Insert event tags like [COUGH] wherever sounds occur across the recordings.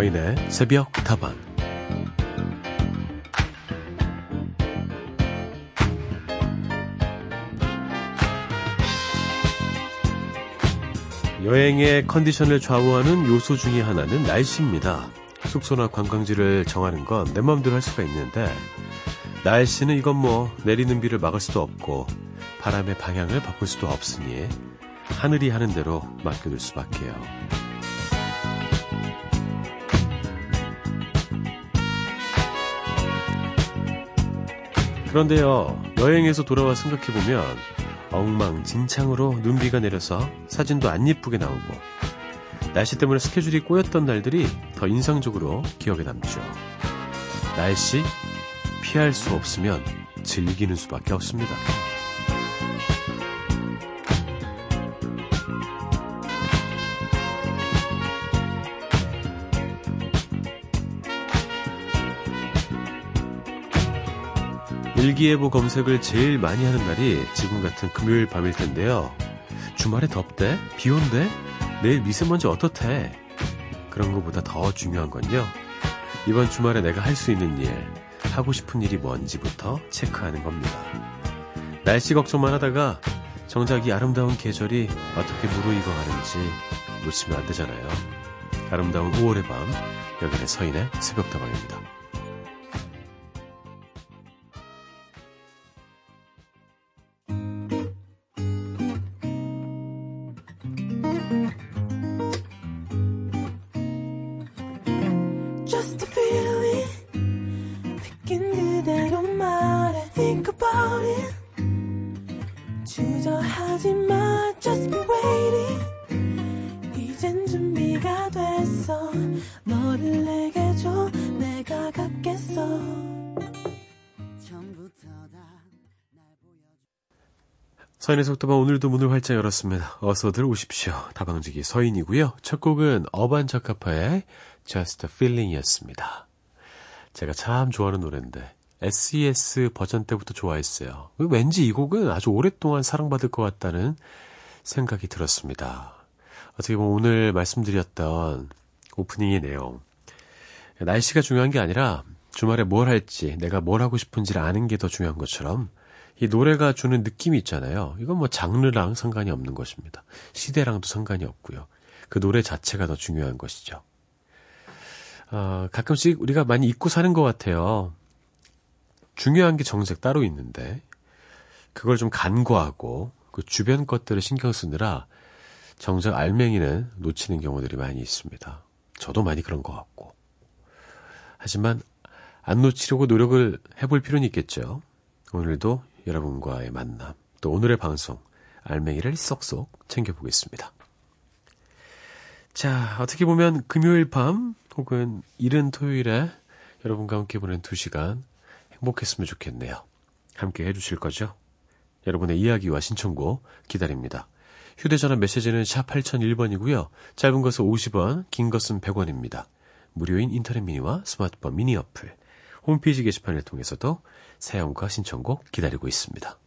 서인의 새벽 다방 여행의 컨디션을 좌우하는 요소 중의 하나는 날씨입니다. 숙소나 관광지를 정하는 건 내 마음대로 할 수가 있는데 날씨는 이건 뭐 내리는 비를 막을 수도 없고 바람의 방향을 바꿀 수도 없으니 하늘이 하는 대로 맡겨둘 수밖에요. 그런데요, 여행에서 돌아와 생각해보면 엉망진창으로 눈비가 내려서 사진도 안 예쁘게 나오고 날씨 때문에 스케줄이 꼬였던 날들이 더 인상적으로 기억에 남죠. 날씨 피할 수 없으면 즐기는 수밖에 없습니다. 일기예보 검색을 제일 많이 하는 날이 지금 같은 금요일 밤일 텐데요. 주말에 덥대? 비 온대? 내일 미세먼지 어떻대? 그런 것보다 더 중요한 건요. 이번 주말에 내가 할 수 있는 일, 하고 싶은 일이 뭔지부터 체크하는 겁니다. 날씨 걱정만 하다가 정작 이 아름다운 계절이 어떻게 무르익어 가는지 놓치면 안 되잖아요. 아름다운 5월의 밤, 여기는 서인의 새벽다방입니다. 서인의 속도방 오늘도 문을 활짝 열었습니다. 어서들 오십시오. 다방지기 서인이고요. 첫 곡은 어반 자카파의 Just a Feeling이었습니다. 제가 참 좋아하는 노래인데 SES 버전 때부터 좋아했어요. 왠지 이 곡은 아주 오랫동안 사랑받을 것 같다는 생각이 들었습니다. 어떻게 보면 오늘 말씀드렸던 오프닝의 내용 날씨가 중요한 게 아니라 주말에 뭘 할지 내가 뭘 하고 싶은지를 아는 게 더 중요한 것처럼 이 노래가 주는 느낌이 있잖아요. 이건 뭐 장르랑 상관이 없는 것입니다. 시대랑도 상관이 없고요. 그 노래 자체가 더 중요한 것이죠. 어, 가끔씩 우리가 많이 잊고 사는 것 같아요. 중요한 게 정색 따로 있는데 그걸 좀 간과하고 그 주변 것들을 신경 쓰느라 정작 알맹이는 놓치는 경우들이 많이 있습니다. 저도 많이 그런 것 같고. 하지만 안 놓치려고 노력을 해볼 필요는 있겠죠. 오늘도 여러분과의 만남, 또 오늘의 방송, 알맹이를 쏙쏙 챙겨보겠습니다. 자, 어떻게 보면 금요일 밤 혹은 이른 토요일에 여러분과 함께 보낸 두 시간 행복했으면 좋겠네요. 함께 해주실 거죠? 여러분의 이야기와 신청곡 기다립니다. 휴대전화 메시지는 샵 8001번이고요. 짧은 것은 50원, 긴 것은 100원입니다. 무료인 인터넷 미니와 스마트폰 미니 어플, 홈페이지 게시판을 통해서도 사연과 신청곡 기다리고 있습니다.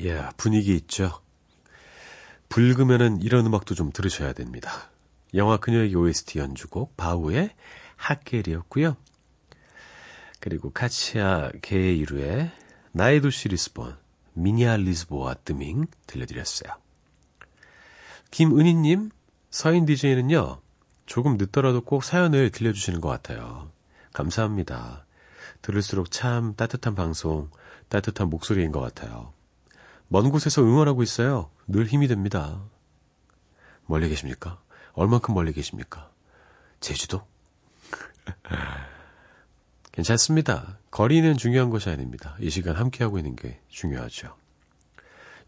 예, 분위기 있죠. 붉으면은 이런 음악도 좀 들으셔야 됩니다. 영화 그녀의 OST 연주곡 바우의 핫겔이었고요. 그리고 카치아 게이루의 나의 도시 리스본, 미니아 리스보아 뜨밍 들려드렸어요. 김은희님, 서인 DJ는요, 조금 늦더라도 꼭 사연을 들려주시는 것 같아요. 감사합니다. 들을수록 참 따뜻한 방송, 따뜻한 목소리인 것 같아요. 먼 곳에서 응원하고 있어요. 늘 힘이 됩니다. 멀리 계십니까? 얼만큼 멀리 계십니까? 제주도? [LAUGHS] 괜찮습니다. 거리는 중요한 것이 아닙니다. 이 시간 함께하고 있는 게 중요하죠.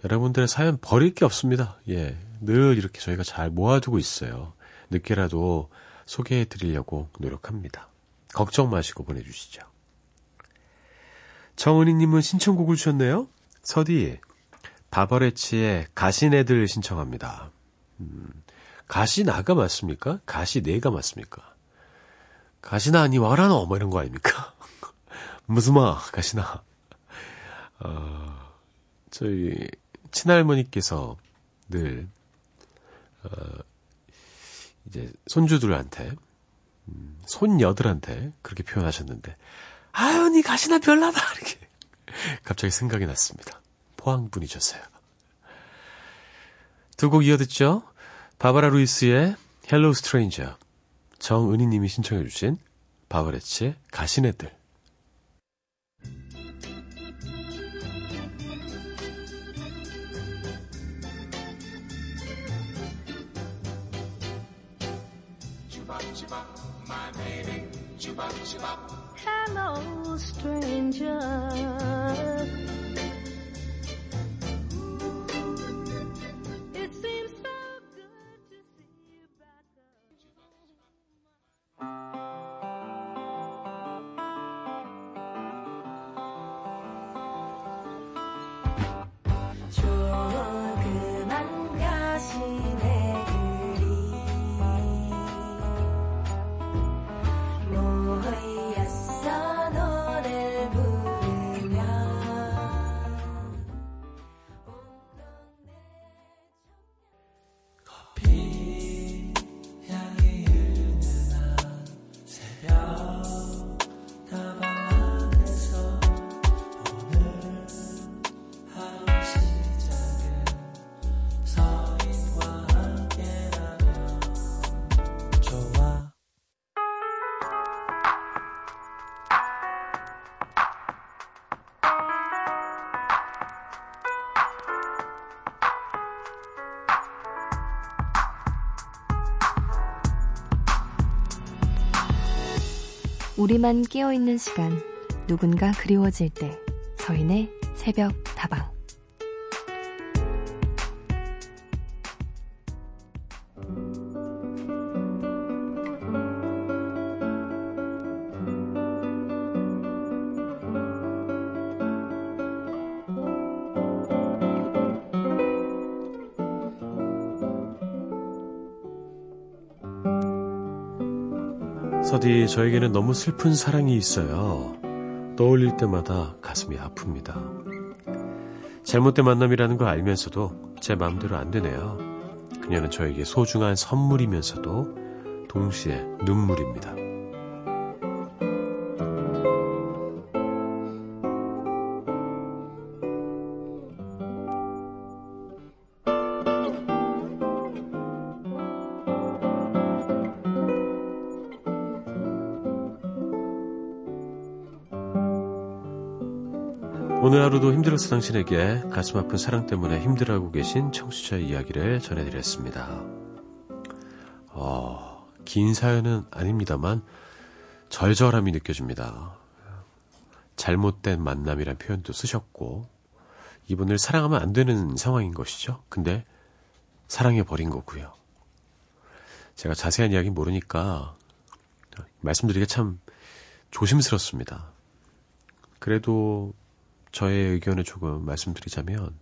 여러분들의 사연 버릴 게 없습니다. 예. 늘 이렇게 저희가 잘 모아두고 있어요. 늦게라도 소개해 드리려고 노력합니다. 걱정 마시고 보내주시죠. 정은희님은 신청곡을 주셨네요. 서디, 바버레치의 가시네들 신청합니다. 음, 가시나가 맞습니까? 가시네가 맞습니까? 가시나 아니 와라노 뭐 이런 거 아닙니까? [LAUGHS] 무슨 마 가시나. 어, 저희 친할머니께서 늘 어, 이제 손주들한테 음, 손녀들한테 그렇게 표현하셨는데 아유 니 가시나 별나다 [LAUGHS] 이렇게 갑자기 생각이 났습니다. 포항 분이셨어요. 두 곡 이어 듣죠. 바바라 루이스의 Hello Stranger 정은희님이 신청해주신 바버렛츠의 가시내들 Hello, stranger. 우리만 깨어있는 시간, 누군가 그리워질 때, 서인의 새벽 서디, 저에게는 너무 슬픈 사랑이 있어요. 떠올릴 때마다 가슴이 아픕니다. 잘못된 만남이라는 걸 알면서도 제 마음대로 안 되네요. 그녀는 저에게 소중한 선물이면서도 동시에 눈물입니다. 오늘 하루도 힘들었어 당신에게 가슴 아픈 사랑 때문에 힘들어하고 계신 청취자의 이야기를 전해드렸습니다. 어, 긴 사연은 아닙니다만 절절함이 느껴집니다. 잘못된 만남이란 표현도 쓰셨고 이분을 사랑하면 안 되는 상황인 것이죠. 근데 사랑해 버린 거고요. 제가 자세한 이야기 모르니까 말씀드리기가 참 조심스럽습니다. 그래도 저의 의견을 조금 말씀드리자면,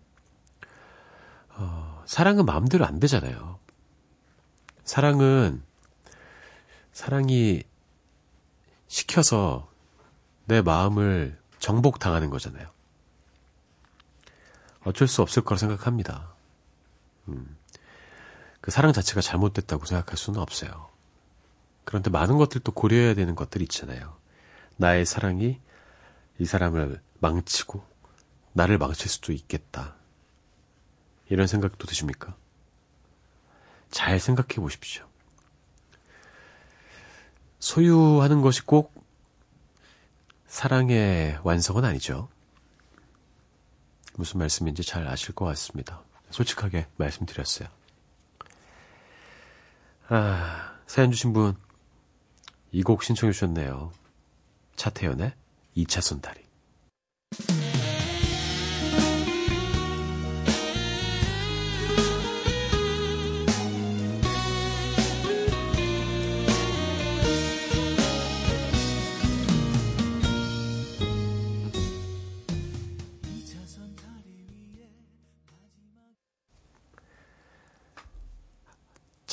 어, 사랑은 마음대로 안 되잖아요. 사랑은, 사랑이 시켜서 내 마음을 정복당하는 거잖아요. 어쩔 수 없을 거라 생각합니다. 음, 그 사랑 자체가 잘못됐다고 생각할 수는 없어요. 그런데 많은 것들도 고려해야 되는 것들이 있잖아요. 나의 사랑이 이 사람을 망치고 나를 망칠 수도 있겠다. 이런 생각도 드십니까? 잘 생각해 보십시오. 소유하는 것이 꼭 사랑의 완성은 아니죠. 무슨 말씀인지 잘 아실 것 같습니다. 솔직하게 말씀드렸어요. 아, 사연 주신 분, 이 곡 신청해 주셨네요. 차태현의 2차선 다리.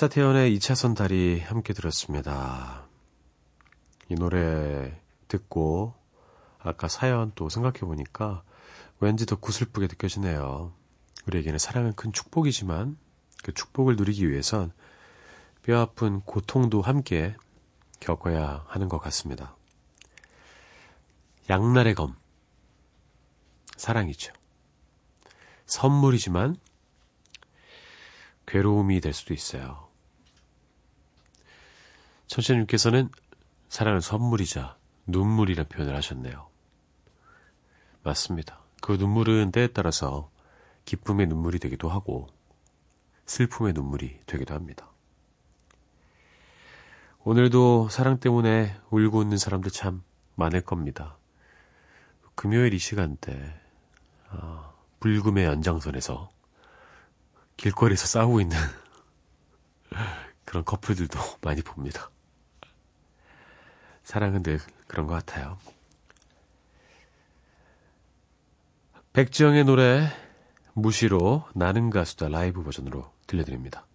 차태현의 2차선 다리 함께 들었습니다. 이 노래 듣고 아까 사연 또 생각해 보니까 왠지 더 구슬프게 느껴지네요. 우리에게는 사랑은 큰 축복이지만 그 축복을 누리기 위해선 뼈 아픈 고통도 함께 겪어야 하는 것 같습니다. 양날의 검. 사랑이죠. 선물이지만 괴로움이 될 수도 있어요. 천신님께서는 사랑은 선물이자 눈물이라는 표현을 하셨네요. 맞습니다. 그 눈물은 때에 따라서 기쁨의 눈물이 되기도 하고 슬픔의 눈물이 되기도 합니다. 오늘도 사랑 때문에 울고 웃는 사람들 참 많을 겁니다. 금요일 이 시간대 아, 불금의 연장선에서 길거리에서 싸우고 있는 [LAUGHS] 그런 커플들도 [LAUGHS] 많이 봅니다. 사랑은 늘 그런 것 같아요. 백지영의 노래 무시로 나는 가수다 라이브 버전으로 들려드립니다.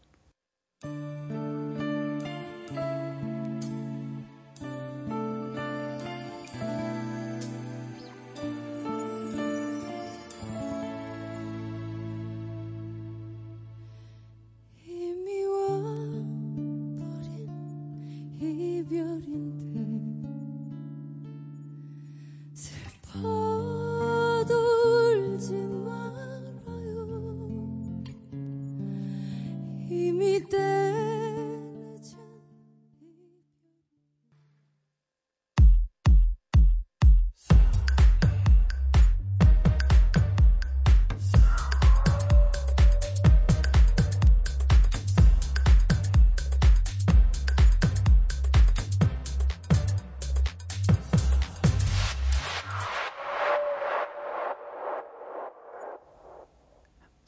이미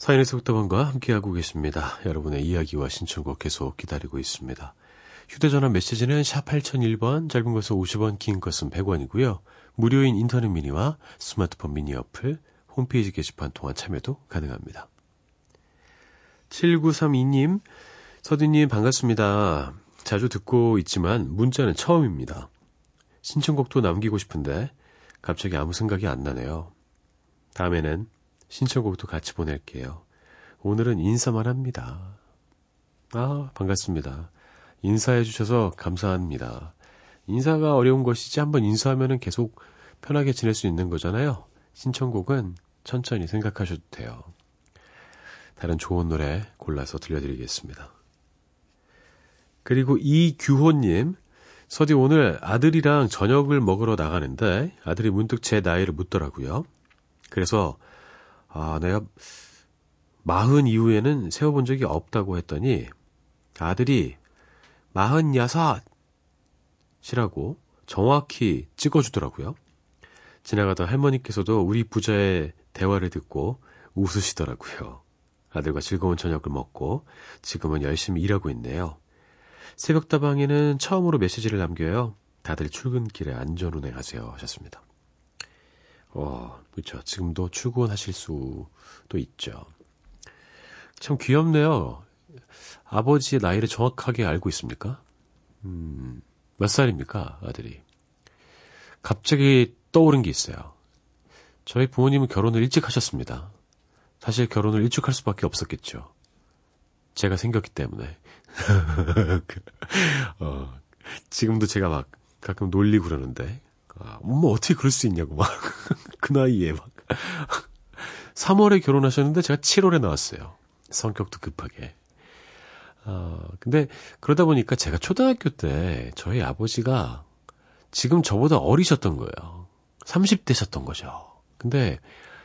서인의 속담원과 함께하고 계십니다. 여러분의 이야기와 신청곡 계속 기다리고 있습니다. 휴대전화 메시지는 샵 8001번, 짧은 것은 50원, 긴 것은 100원이고요. 무료인 인터넷 미니와 스마트폰 미니 어플, 홈페이지 게시판 통한 참여도 가능합니다. 7932님, 서디님 반갑습니다. 자주 듣고 있지만 문자는 처음입니다. 신청곡도 남기고 싶은데 갑자기 아무 생각이 안 나네요. 다음에는 신청곡도 같이 보낼게요. 오늘은 인사만 합니다. 아, 반갑습니다. 인사해 주셔서 감사합니다. 인사가 어려운 것이지 한번 인사하면 계속 편하게 지낼 수 있는 거잖아요. 신청곡은 천천히 생각하셔도 돼요. 다른 좋은 노래 골라서 들려드리겠습니다. 그리고 이규호님, 서디 오늘 아들이랑 저녁을 먹으러 나가는데 아들이 문득 제 나이를 묻더라고요. 그래서 아, 내가 마흔 이후에는 세워본 적이 없다고 했더니 아들이 마흔 여섯이라고 정확히 찍어주더라고요. 지나가던 할머니께서도 우리 부자의 대화를 듣고 웃으시더라고요. 아들과 즐거운 저녁을 먹고 지금은 열심히 일하고 있네요. 새벽다방에는 처음으로 메시지를 남겨요. 다들 출근길에 안전운행하세요 하셨습니다. 어, 그렇죠. 지금도 출근하실 수도 있죠. 참 귀엽네요. 아버지의 나이를 정확하게 알고 있습니까? 음, 몇 살입니까, 아들이? 갑자기 떠오른 게 있어요. 저희 부모님은 결혼을 일찍 하셨습니다. 사실 결혼을 일찍 할 수밖에 없었겠죠. 제가 생겼기 때문에. [LAUGHS] 어, 지금도 제가 막 가끔 놀리고 그러는데, 아, 뭐 어떻게 그럴 수 있냐고 막 그 나이에 막 [LAUGHS] 3월에 결혼하셨는데 제가 7월에 나왔어요. 성격도 급하게. 아, 근데 그러다 보니까 제가 초등학교 때 저희 아버지가 지금 저보다 어리셨던 거예요. 30대셨던 거죠. 근데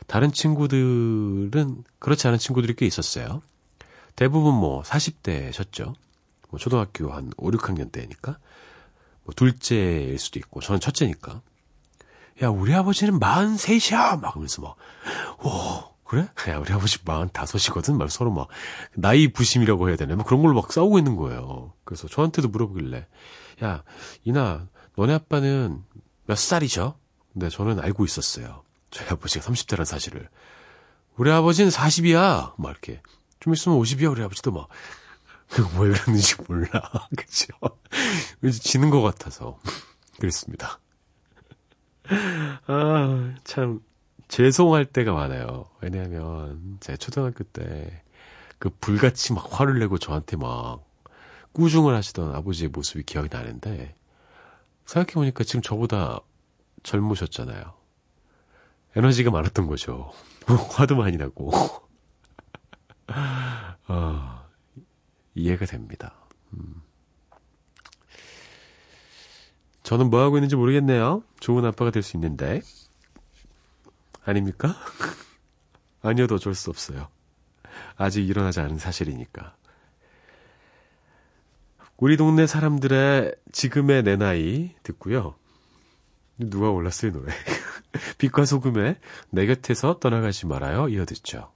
다른 친구들은 그렇지 않은 친구들이 꽤 있었어요. 대부분 뭐 40대셨죠. 뭐 초등학교 한 5, 6학년 때니까. 뭐 둘째일 수도 있고 저는 첫째니까. 야, 우리 아버지는 43이야! 막 하면서 막, 오, 그래? [LAUGHS] 야, 우리 아버지 45이거든? 막 서로 막, 나이 부심이라고 해야 되나? 막 그런 걸로 막 싸우고 있는 거예요. 그래서 저한테도 물어보길래, 야, 이나, 너네 아빠는 몇 살이죠? 근데 저는 알고 있었어요. 저희 아버지가 30대란 사실을. 우리 아버지는 40이야! 막 이렇게. 좀 있으면 50이야, 우리 아버지도 막. 왜 그러는지 몰라. [LAUGHS] 그죠? 지는 것 같아서. 그랬습니다. 아, 참, 죄송할 때가 많아요. 왜냐하면, 제가 초등학교 때, 그 불같이 막 화를 내고 저한테 막 꾸중을 하시던 아버지의 모습이 기억이 나는데, 생각해보니까 지금 저보다 젊으셨잖아요. 에너지가 많았던 거죠. [LAUGHS] 화도 많이 나고. [LAUGHS] 아, 이해가 됩니다. 음. 저는 뭐 하고 있는지 모르겠네요. 좋은 아빠가 될 수 있는데. 아닙니까? [LAUGHS] 아니어도 어쩔 수 없어요. 아직 일어나지 않은 사실이니까. 우리 동네 사람들의 지금의 내 나이 듣고요. 누가 올랐어요, 이 노래. [LAUGHS] 빛과 소금에 내 곁에서 떠나가지 말아요. 이어 듣죠.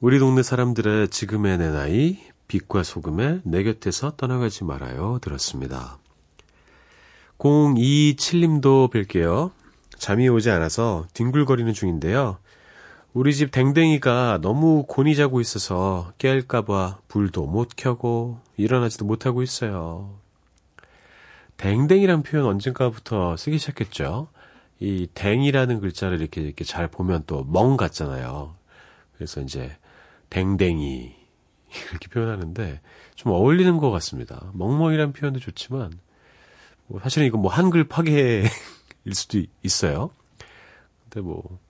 우리 동네 사람들의 지금의 내 나이, 빛과 소금에 내 곁에서 떠나가지 말아요. 들었습니다. 027님도 뵐게요. 잠이 오지 않아서 뒹굴거리는 중인데요. 우리 집 댕댕이가 너무 곤히 자고 있어서 깰까봐 불도 못 켜고 일어나지도 못하고 있어요. 댕댕이란 표현 언젠가부터 쓰기 시작했죠. 이 댕이라는 글자를 이렇게 이렇게 잘 보면 또 멍 같잖아요. 그래서 이제 댕댕이 [LAUGHS] 이렇게 표현하는데 좀 어울리는 것 같습니다. 멍멍이란 표현도 좋지만 뭐 사실은 이거 뭐 한글 파괴일 [LAUGHS] 수도 있어요. 근데 뭐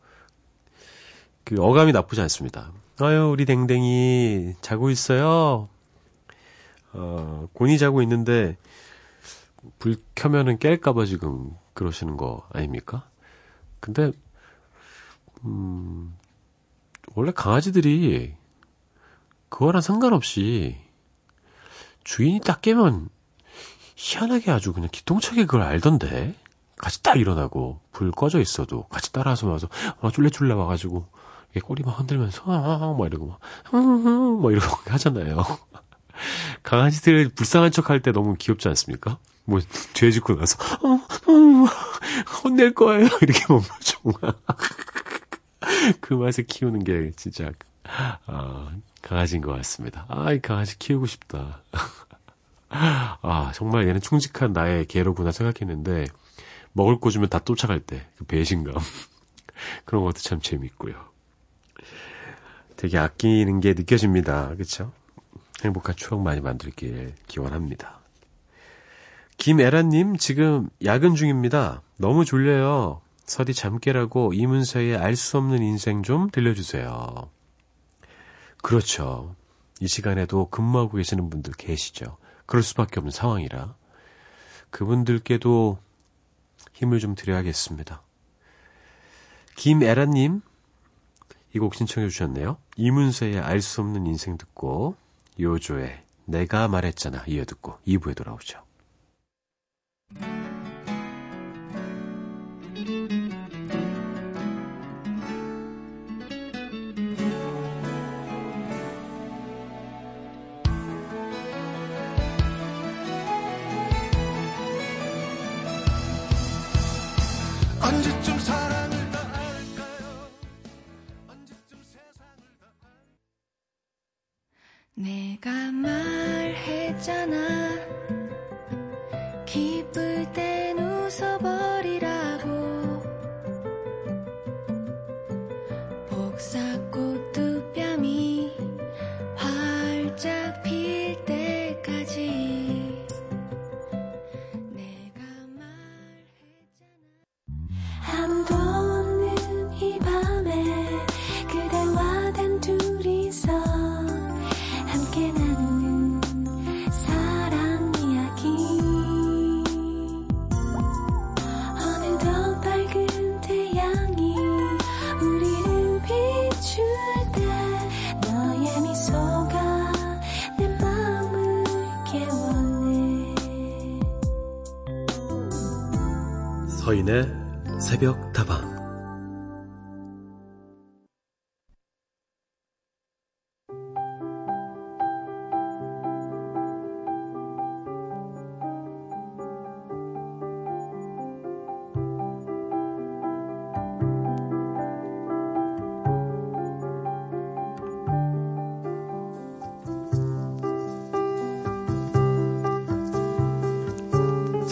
그 어감이 나쁘지 않습니다. 아유 우리 댕댕이 자고 있어요. 어, 곤히 자고 있는데 불 켜면은 깰까봐 지금 그러시는 거 아닙니까? 근데 음 원래 강아지들이 그거랑 상관없이 주인이 딱 깨면 희한하게 아주 그냥 기똥차게 그걸 알던데 같이 딱 일어나고 불 꺼져 있어도 같이 따라서 와서 아, 쫄래쫄래 와가지고 이게 꼬리 막 흔들면서 아, 막 이러고 막, 막 이러고 [LAUGHS] 하잖아요. [LAUGHS] 강아지들 불쌍한 척 할 때 너무 귀엽지 않습니까? 뭐 죄 짓고 나서 어, 어, 혼낼 거예요 [LAUGHS] 이렇게 뭐 정말 그 맛을 키우는 게 진짜 아, 강아지인 것 같습니다. 아, 이 강아지 키우고 싶다. [LAUGHS] 아, 정말 얘는 충직한 나의 개로구나 생각했는데 먹을 거 주면 다 쫓아갈 때 그 배신감 [LAUGHS] 그런 것도 참 재밌고요. 되게 아끼는 게 느껴집니다. 그렇죠? 행복한 추억 많이 만들길 기원합니다. 김애라님 지금 야근 중입니다. 너무 졸려요. 서디 잠 깨라고 이문세의 알 수 없는 인생 좀 들려주세요. 그렇죠. 이 시간에도 근무하고 계시는 분들 계시죠. 그럴 수밖에 없는 상황이라. 그분들께도 힘을 좀 드려야겠습니다. 김애라님, 이 곡 신청해 주셨네요. 이문세의 알 수 없는 인생 듣고, 요조의 내가 말했잖아. 이어 듣고 2부에 돌아오죠. 내가 말했잖아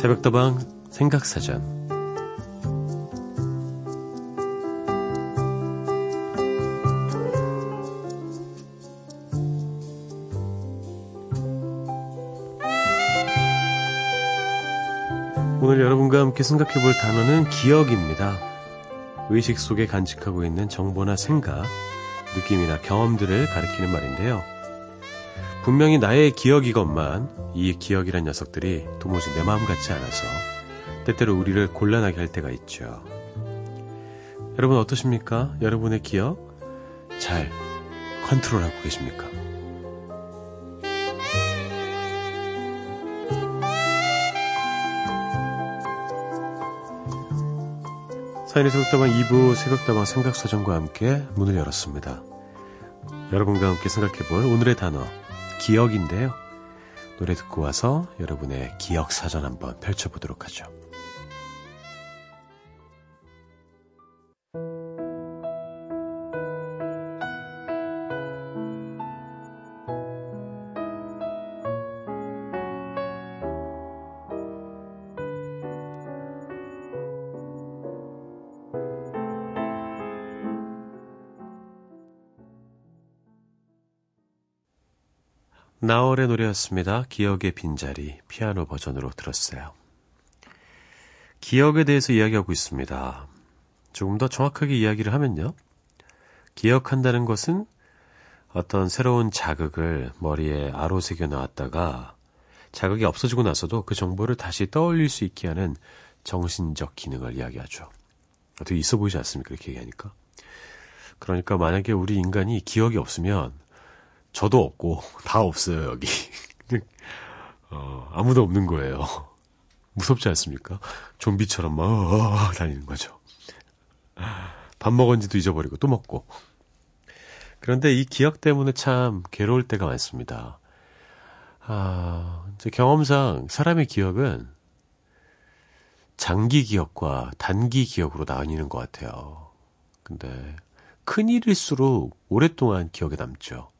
새벽 다방 생각사전 오늘 여러분과 함께 생각해 볼 단어는 기억입니다. 의식 속에 간직하고 있는 정보나 생각, 느낌이나 경험들을 가리키는 말인데요. 분명히 나의 기억이건만 이 기억이란 녀석들이 도무지 내 마음 같지 않아서 때때로 우리를 곤란하게 할 때가 있죠. 여러분 어떠십니까? 여러분의 기억 잘 컨트롤하고 계십니까? 사인의 새벽다방 2부 새벽다방 생각사전과 함께 문을 열었습니다. 여러분과 함께 생각해볼 오늘의 단어 기억인데요. 노래 듣고 와서 여러분의 기억 사전 한번 펼쳐보도록 하죠. 나월의 노래였습니다. 기억의 빈자리 피아노 버전으로 들었어요. 기억에 대해서 이야기하고 있습니다. 조금 더 정확하게 이야기를 하면요. 기억한다는 것은 어떤 새로운 자극을 머리에 아로새겨 놨다가 자극이 없어지고 나서도 그 정보를 다시 떠올릴 수 있게 하는 정신적 기능을 이야기하죠. 어떻게 있어 보이지 않습니까? 이렇게 얘기하니까. 그러니까 만약에 우리 인간이 기억이 없으면 저도 없고 [LAUGHS] 다 없어요 여기. [LAUGHS] 어, 아무도 없는 거예요. 무섭지 않습니까? 좀비처럼 막 어, 다니는 거죠. 밥 먹은지도 잊어버리고 또 먹고. 그런데 이 기억 때문에 참 괴로울 때가 많습니다. 아, 제 경험상 사람의 기억은 장기 기억과 단기 기억으로 나뉘는 것 같아요. 근데 큰 일일수록 오랫동안 기억에 남죠.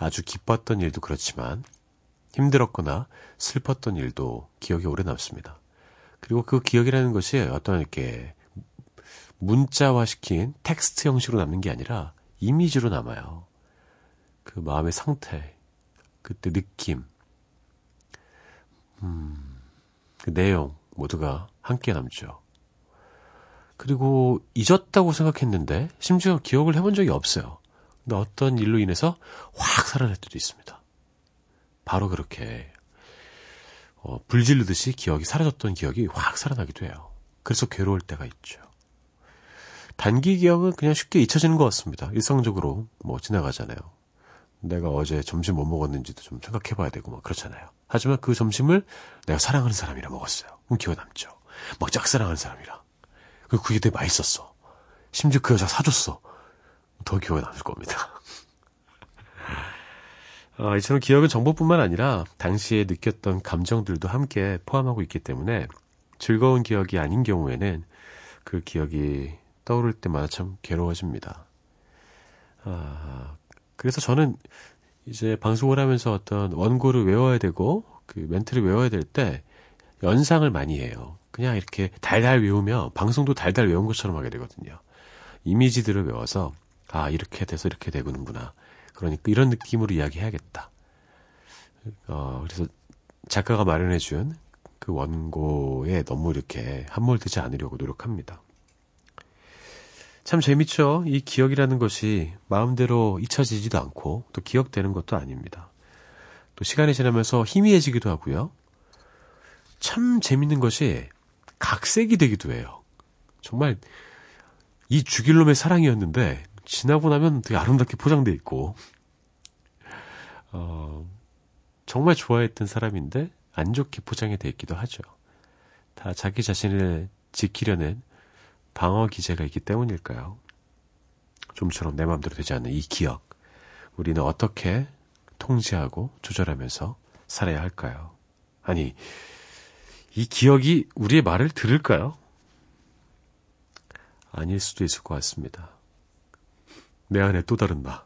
아주 기뻤던 일도 그렇지만 힘들었거나 슬펐던 일도 기억에 오래 남습니다. 그리고 그 기억이라는 것이 어떤 이렇게 문자화 시킨 텍스트 형식으로 남는 게 아니라 이미지로 남아요. 그 마음의 상태, 그때 느낌, 음, 그 내용 모두가 함께 남죠. 그리고 잊었다고 생각했는데 심지어 기억을 해본 적이 없어요. 근데 어떤 일로 인해서 확 살아날 때도 있습니다. 바로 그렇게 어, 불질르듯이 기억이 사라졌던 기억이 확 살아나기도 해요. 그래서 괴로울 때가 있죠. 단기 기억은 그냥 쉽게 잊혀지는 것 같습니다. 일상적으로 뭐 지나가잖아요. 내가 어제 점심 뭐 먹었는지도 좀 생각해 봐야 되고 막 그렇잖아요. 하지만 그 점심을 내가 사랑하는 사람이랑 먹었어요. 그럼 기억에 남죠. 막 짝사랑하는 사람이랑. 그리고 그게 되게 맛있었어. 심지어 그 여자 사줬어. 더 기억에 남을 겁니다. [LAUGHS] 어, 이처럼 기억은 정보뿐만 아니라 당시에 느꼈던 감정들도 함께 포함하고 있기 때문에 즐거운 기억이 아닌 경우에는 그 기억이 떠오를 때마다 참 괴로워집니다. 아, 그래서 저는 이제 방송을 하면서 어떤 원고를 외워야 되고 그 멘트를 외워야 될 때 연상을 많이 해요. 그냥 이렇게 달달 외우면 방송도 달달 외운 것처럼 하게 되거든요. 이미지들을 외워서 아 이렇게 돼서 이렇게 되는구나. 그러니까 이런 느낌으로 이야기해야겠다. 어, 그래서 작가가 마련해준 그 원고에 너무 이렇게 함몰되지 않으려고 노력합니다. 참 재밌죠? 이 기억이라는 것이 마음대로 잊혀지지도 않고 또 기억되는 것도 아닙니다. 또 시간이 지나면서 희미해지기도 하고요. 참 재밌는 것이 각색이 되기도 해요. 정말 이 죽일 놈의 사랑이었는데 지나고 나면 되게 아름답게 포장돼 있고 어, 정말 좋아했던 사람인데 안 좋게 포장이 돼 있기도 하죠. 다 자기 자신을 지키려는 방어 기제가 있기 때문일까요? 좀처럼 내 마음대로 되지 않는 이 기억. 우리는 어떻게 통제하고 조절하면서 살아야 할까요? 아니, 이 기억이 우리의 말을 들을까요? 아닐 수도 있을 것 같습니다. 내 안에 또 다른 나.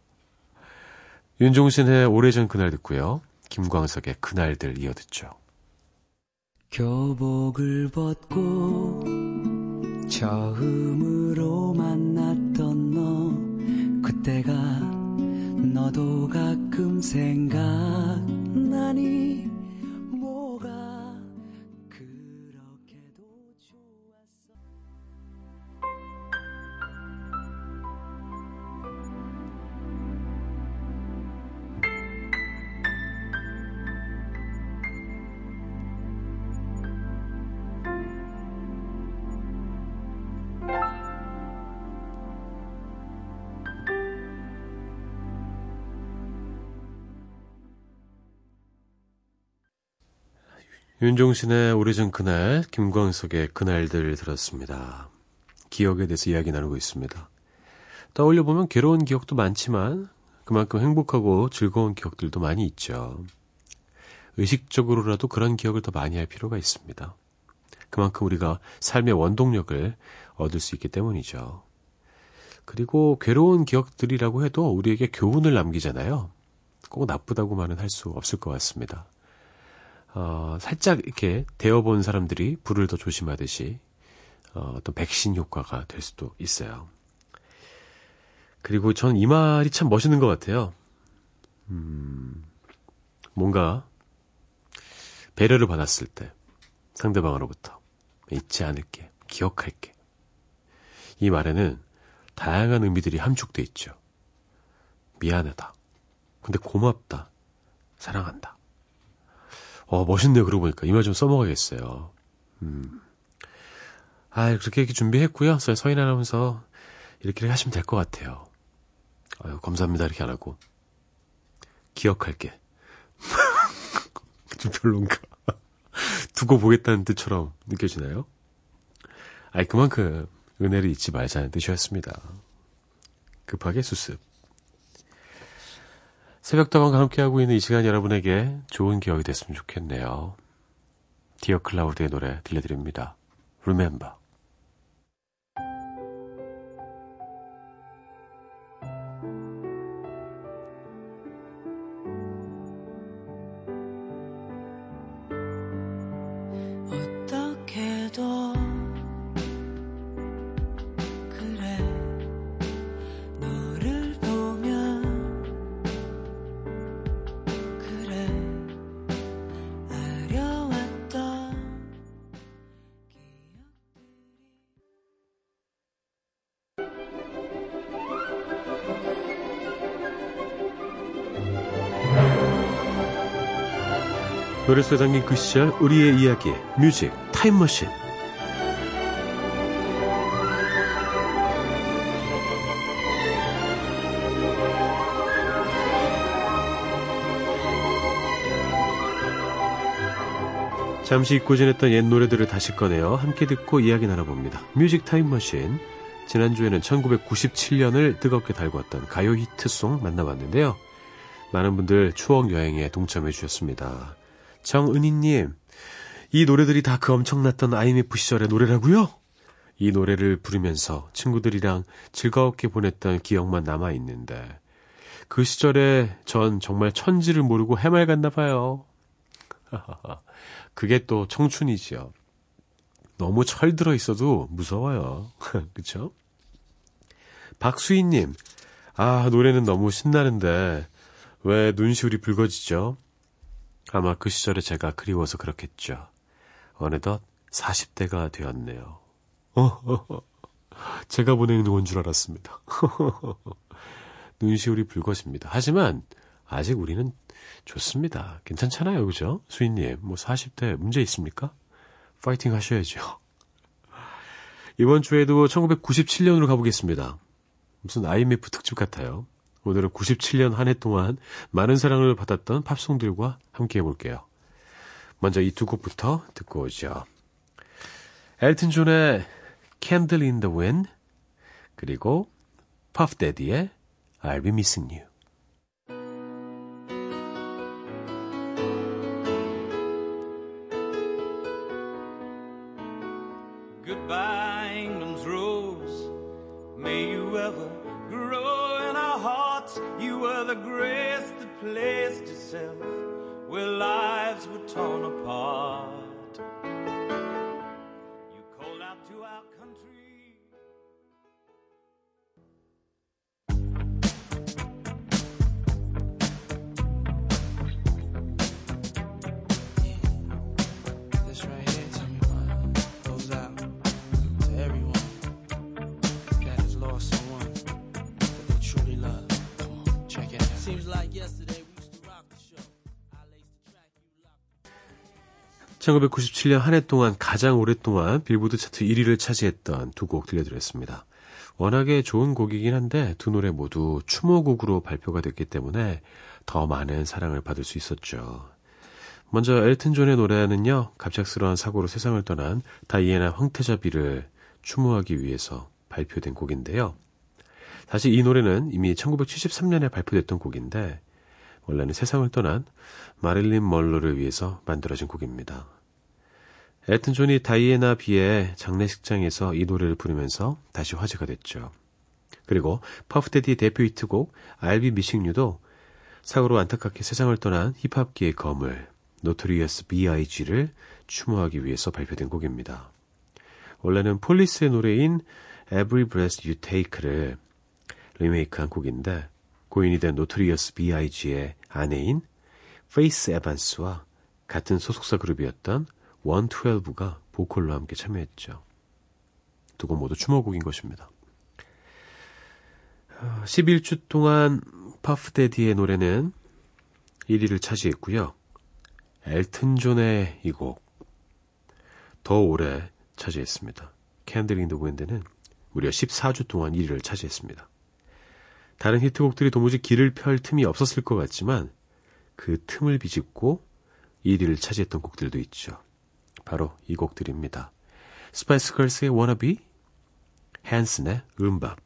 윤종신의 오래전 그날 듣고요. 김광석의 그날들 이어 듣죠. 교복을 벗고 처음으로 만났던 너 그때가 너도 가끔 생각나니 윤종신의 오래전 그날, 김광석의 그날들 들었습니다. 기억에 대해서 이야기 나누고 있습니다. 떠올려 보면 괴로운 기억도 많지만 그만큼 행복하고 즐거운 기억들도 많이 있죠. 의식적으로라도 그런 기억을 더 많이 할 필요가 있습니다. 그만큼 우리가 삶의 원동력을 얻을 수 있기 때문이죠. 그리고 괴로운 기억들이라고 해도 우리에게 교훈을 남기잖아요. 꼭 나쁘다고만은 할 수 없을 것 같습니다. 어, 살짝 이렇게 데워본 사람들이 불을 더 조심하듯이 어, 어떤 백신 효과가 될 수도 있어요. 그리고 전이 말이 참 멋있는 것 같아요. 음, 뭔가 배려를 받았을 때 상대방으로부터 잊지 않을게, 기억할게. 이 말에는 다양한 의미들이 함축돼 있죠. 미안하다. 근데 고맙다. 사랑한다. 어, 멋있네요. 그러고 보니까. 이 말 좀 써먹어야겠어요. 음. 아, 그렇게 이렇게 준비했고요. 서- 서인 아나운서 이렇게 하시면 될 것 같아요. 아유, 감사합니다. 이렇게 안 하고. 기억할게. [LAUGHS] 좀 별론가. [LAUGHS] 두고 보겠다는 뜻처럼 느껴지나요? 아이, 그만큼 은혜를 잊지 말자는 뜻이었습니다. 급하게 수습. 새벽다방과 함께하고 있는 이 시간 여러분에게 좋은 기억이 됐으면 좋겠네요. 디어 클라우드의 노래 들려드립니다. Remember. 사장님 그 시절 우리의 이야기 뮤직 타임머신 잠시 잊고 지냈던 옛 노래들을 다시 꺼내어 함께 듣고 이야기 나눠봅니다. 뮤직 타임머신 지난주에는 1997년을 뜨겁게 달궜던 가요 히트송 만나봤는데요. 많은 분들 추억 여행에 동참해 주셨습니다. 정은희님, 이 노래들이 다 그 엄청났던 IMF 시절의 노래라고요? 이 노래를 부르면서 친구들이랑 즐겁게 보냈던 기억만 남아있는데, 그 시절에 전 정말 천지를 모르고 해맑았나 봐요. [LAUGHS] 그게 또 청춘이지요. 너무 철들어 있어도 무서워요. [LAUGHS] 그쵸? 박수희님, 아, 노래는 너무 신나는데, 왜 눈시울이 붉어지죠? 아마 그 시절에 제가 그리워서 그렇겠죠. 어느덧 40대가 되었네요. 어, [LAUGHS] 제가 보내는 건줄 알았습니다. [LAUGHS] 눈시울이 붉어집니다. 하지만, 아직 우리는 좋습니다. 괜찮잖아요, 그죠? 수인님, 뭐 40대 문제 있습니까? 파이팅 하셔야죠. [LAUGHS] 이번 주에도 1997년으로 가보겠습니다. 무슨 IMF 특집 같아요. 오늘은 97년 한 해 동안 많은 사랑을 받았던 팝송들과 함께 해볼게요. 먼저 이 두 곡부터 듣고 오죠. 엘튼 존의 Candle in the Wind 그리고 퍼프 데디의 I'll be missing you. 1997년 한 해 동안 가장 오랫동안 빌보드 차트 1위를 차지했던 두 곡 들려드렸습니다. 워낙에 좋은 곡이긴 한데 두 노래 모두 추모곡으로 발표가 됐기 때문에 더 많은 사랑을 받을 수 있었죠. 먼저 엘튼 존의 노래는요, 갑작스러운 사고로 세상을 떠난 다이애나 황태자비를 추모하기 위해서 발표된 곡인데요. 사실 이 노래는 이미 1973년에 발표됐던 곡인데, 원래는 세상을 떠난 마릴린 먼로를 위해서 만들어진 곡입니다. 엘튼 존이 다이애나 비의 장례식장에서 이 노래를 부르면서 다시 화제가 됐죠. 그리고 퍼프 대디 대표 히트곡 Missing You도 사고로 안타깝게 세상을 떠난 힙합계의 거물 노토리어스 B.I.G를 추모하기 위해서 발표된 곡입니다. 원래는 폴리스의 노래인 Every Breath You Take를 리메이크한 곡인데 고인이 된 노토리어스 B.I.G의 아내인 페이스 에반스와 같은 소속사 그룹이었던 112가 보컬로 함께 참여했죠. 두 곡 모두 추모곡인 것입니다. 11주 동안 퍼프 대디의 노래는 1위를 차지했고요. 엘튼 존의 이 곡 더 오래 차지했습니다. Candle in the Wind는 무려 14주 동안 1위를 차지했습니다. 다른 히트곡들이 도무지 길을 펼 틈이 없었을 것 같지만 그 틈을 비집고 1위를 차지했던 곡들도 있죠. 바로 이 곡들입니다. 스파이스 걸스의 Wannabe, 핸슨의 MMMBop,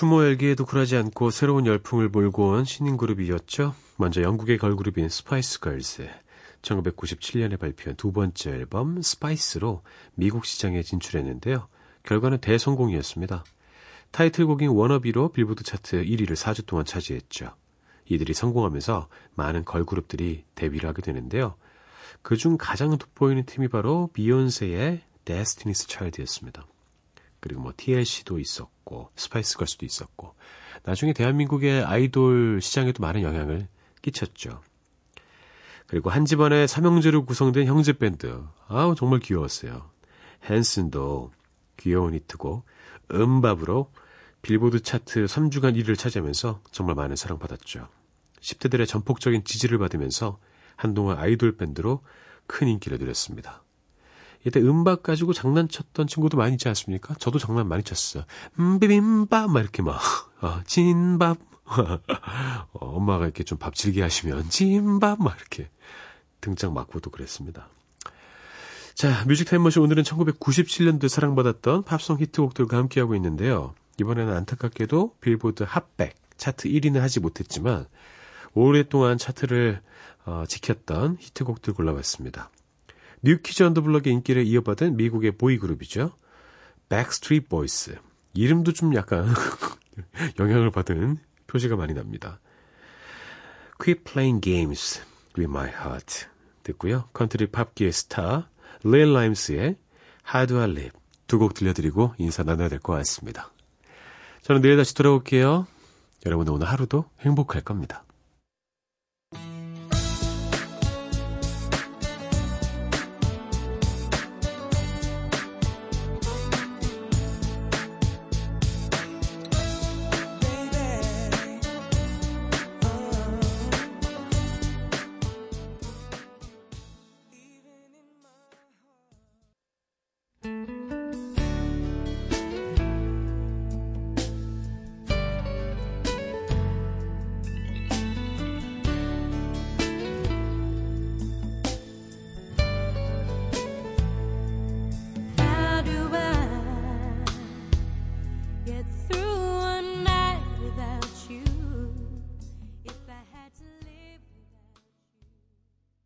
추모 열기에도 굴하지 않고 새로운 열풍을 몰고 온 신인 그룹이었죠. 먼저 영국의 걸그룹인 스파이스 걸스. 1997년에 발표한 두 번째 앨범 Spice로 미국 시장에 진출했는데요. 결과는 대성공이었습니다. 타이틀곡인 Wannabe로 빌보드 차트 1위를 4주 동안 차지했죠. 이들이 성공하면서 많은 걸그룹들이 데뷔를 하게 되는데요. 그중 가장 돋보이는 팀이 바로 비욘세의 데스티니스 차일드였습니다. 그리고 뭐 TLC도 있었고 스파이스 걸스도 있었고 나중에 대한민국의 아이돌 시장에도 많은 영향을 끼쳤죠. 그리고 한 집안의 삼형제로 구성된 형제 밴드. 아우 정말 귀여웠어요. 핸슨도 귀여운 히트곡 MMMBop으로 빌보드 차트 3주간 1위를 차지하면서 정말 많은 사랑받았죠. 10대들의 전폭적인 지지를 받으면서 한동안 아이돌 밴드로 큰 인기를 누렸습니다. 이때 음밥 가지고 장난쳤던 친구도 많이 있지 않습니까? 저도 장난 많이 쳤어요. 음, 비빔밥, 막 이렇게 막, [LAUGHS] 아, 진밥. [LAUGHS] 어, 엄마가 이렇게 좀 밥 질게 하시면, 진밥, 막 이렇게 등짝 맞고도 그랬습니다. 자, 뮤직 타임머신 오늘은 1997년도에 사랑받았던 팝송 히트곡들과 함께하고 있는데요. 이번에는 안타깝게도 빌보드 핫백 차트 1위는 하지 못했지만 오랫동안 차트를 어, 지켰던 히트곡들 골라봤습니다. 뉴키즈 온 더 블록의 인기를 이어받은 미국의 보이그룹이죠. 백스트리트 보이스. 이름도 좀 약간 [LAUGHS] 영향을 받은 표시가 많이 납니다. Quit playing games with my heart. 듣고요. 컨트리 팝계의 스타 리앤 라임스의 How do I live 두 곡 들려드리고 인사 나눠야 될 것 같습니다. 저는 내일 다시 돌아올게요. 여러분의 오늘 하루도 행복할 겁니다.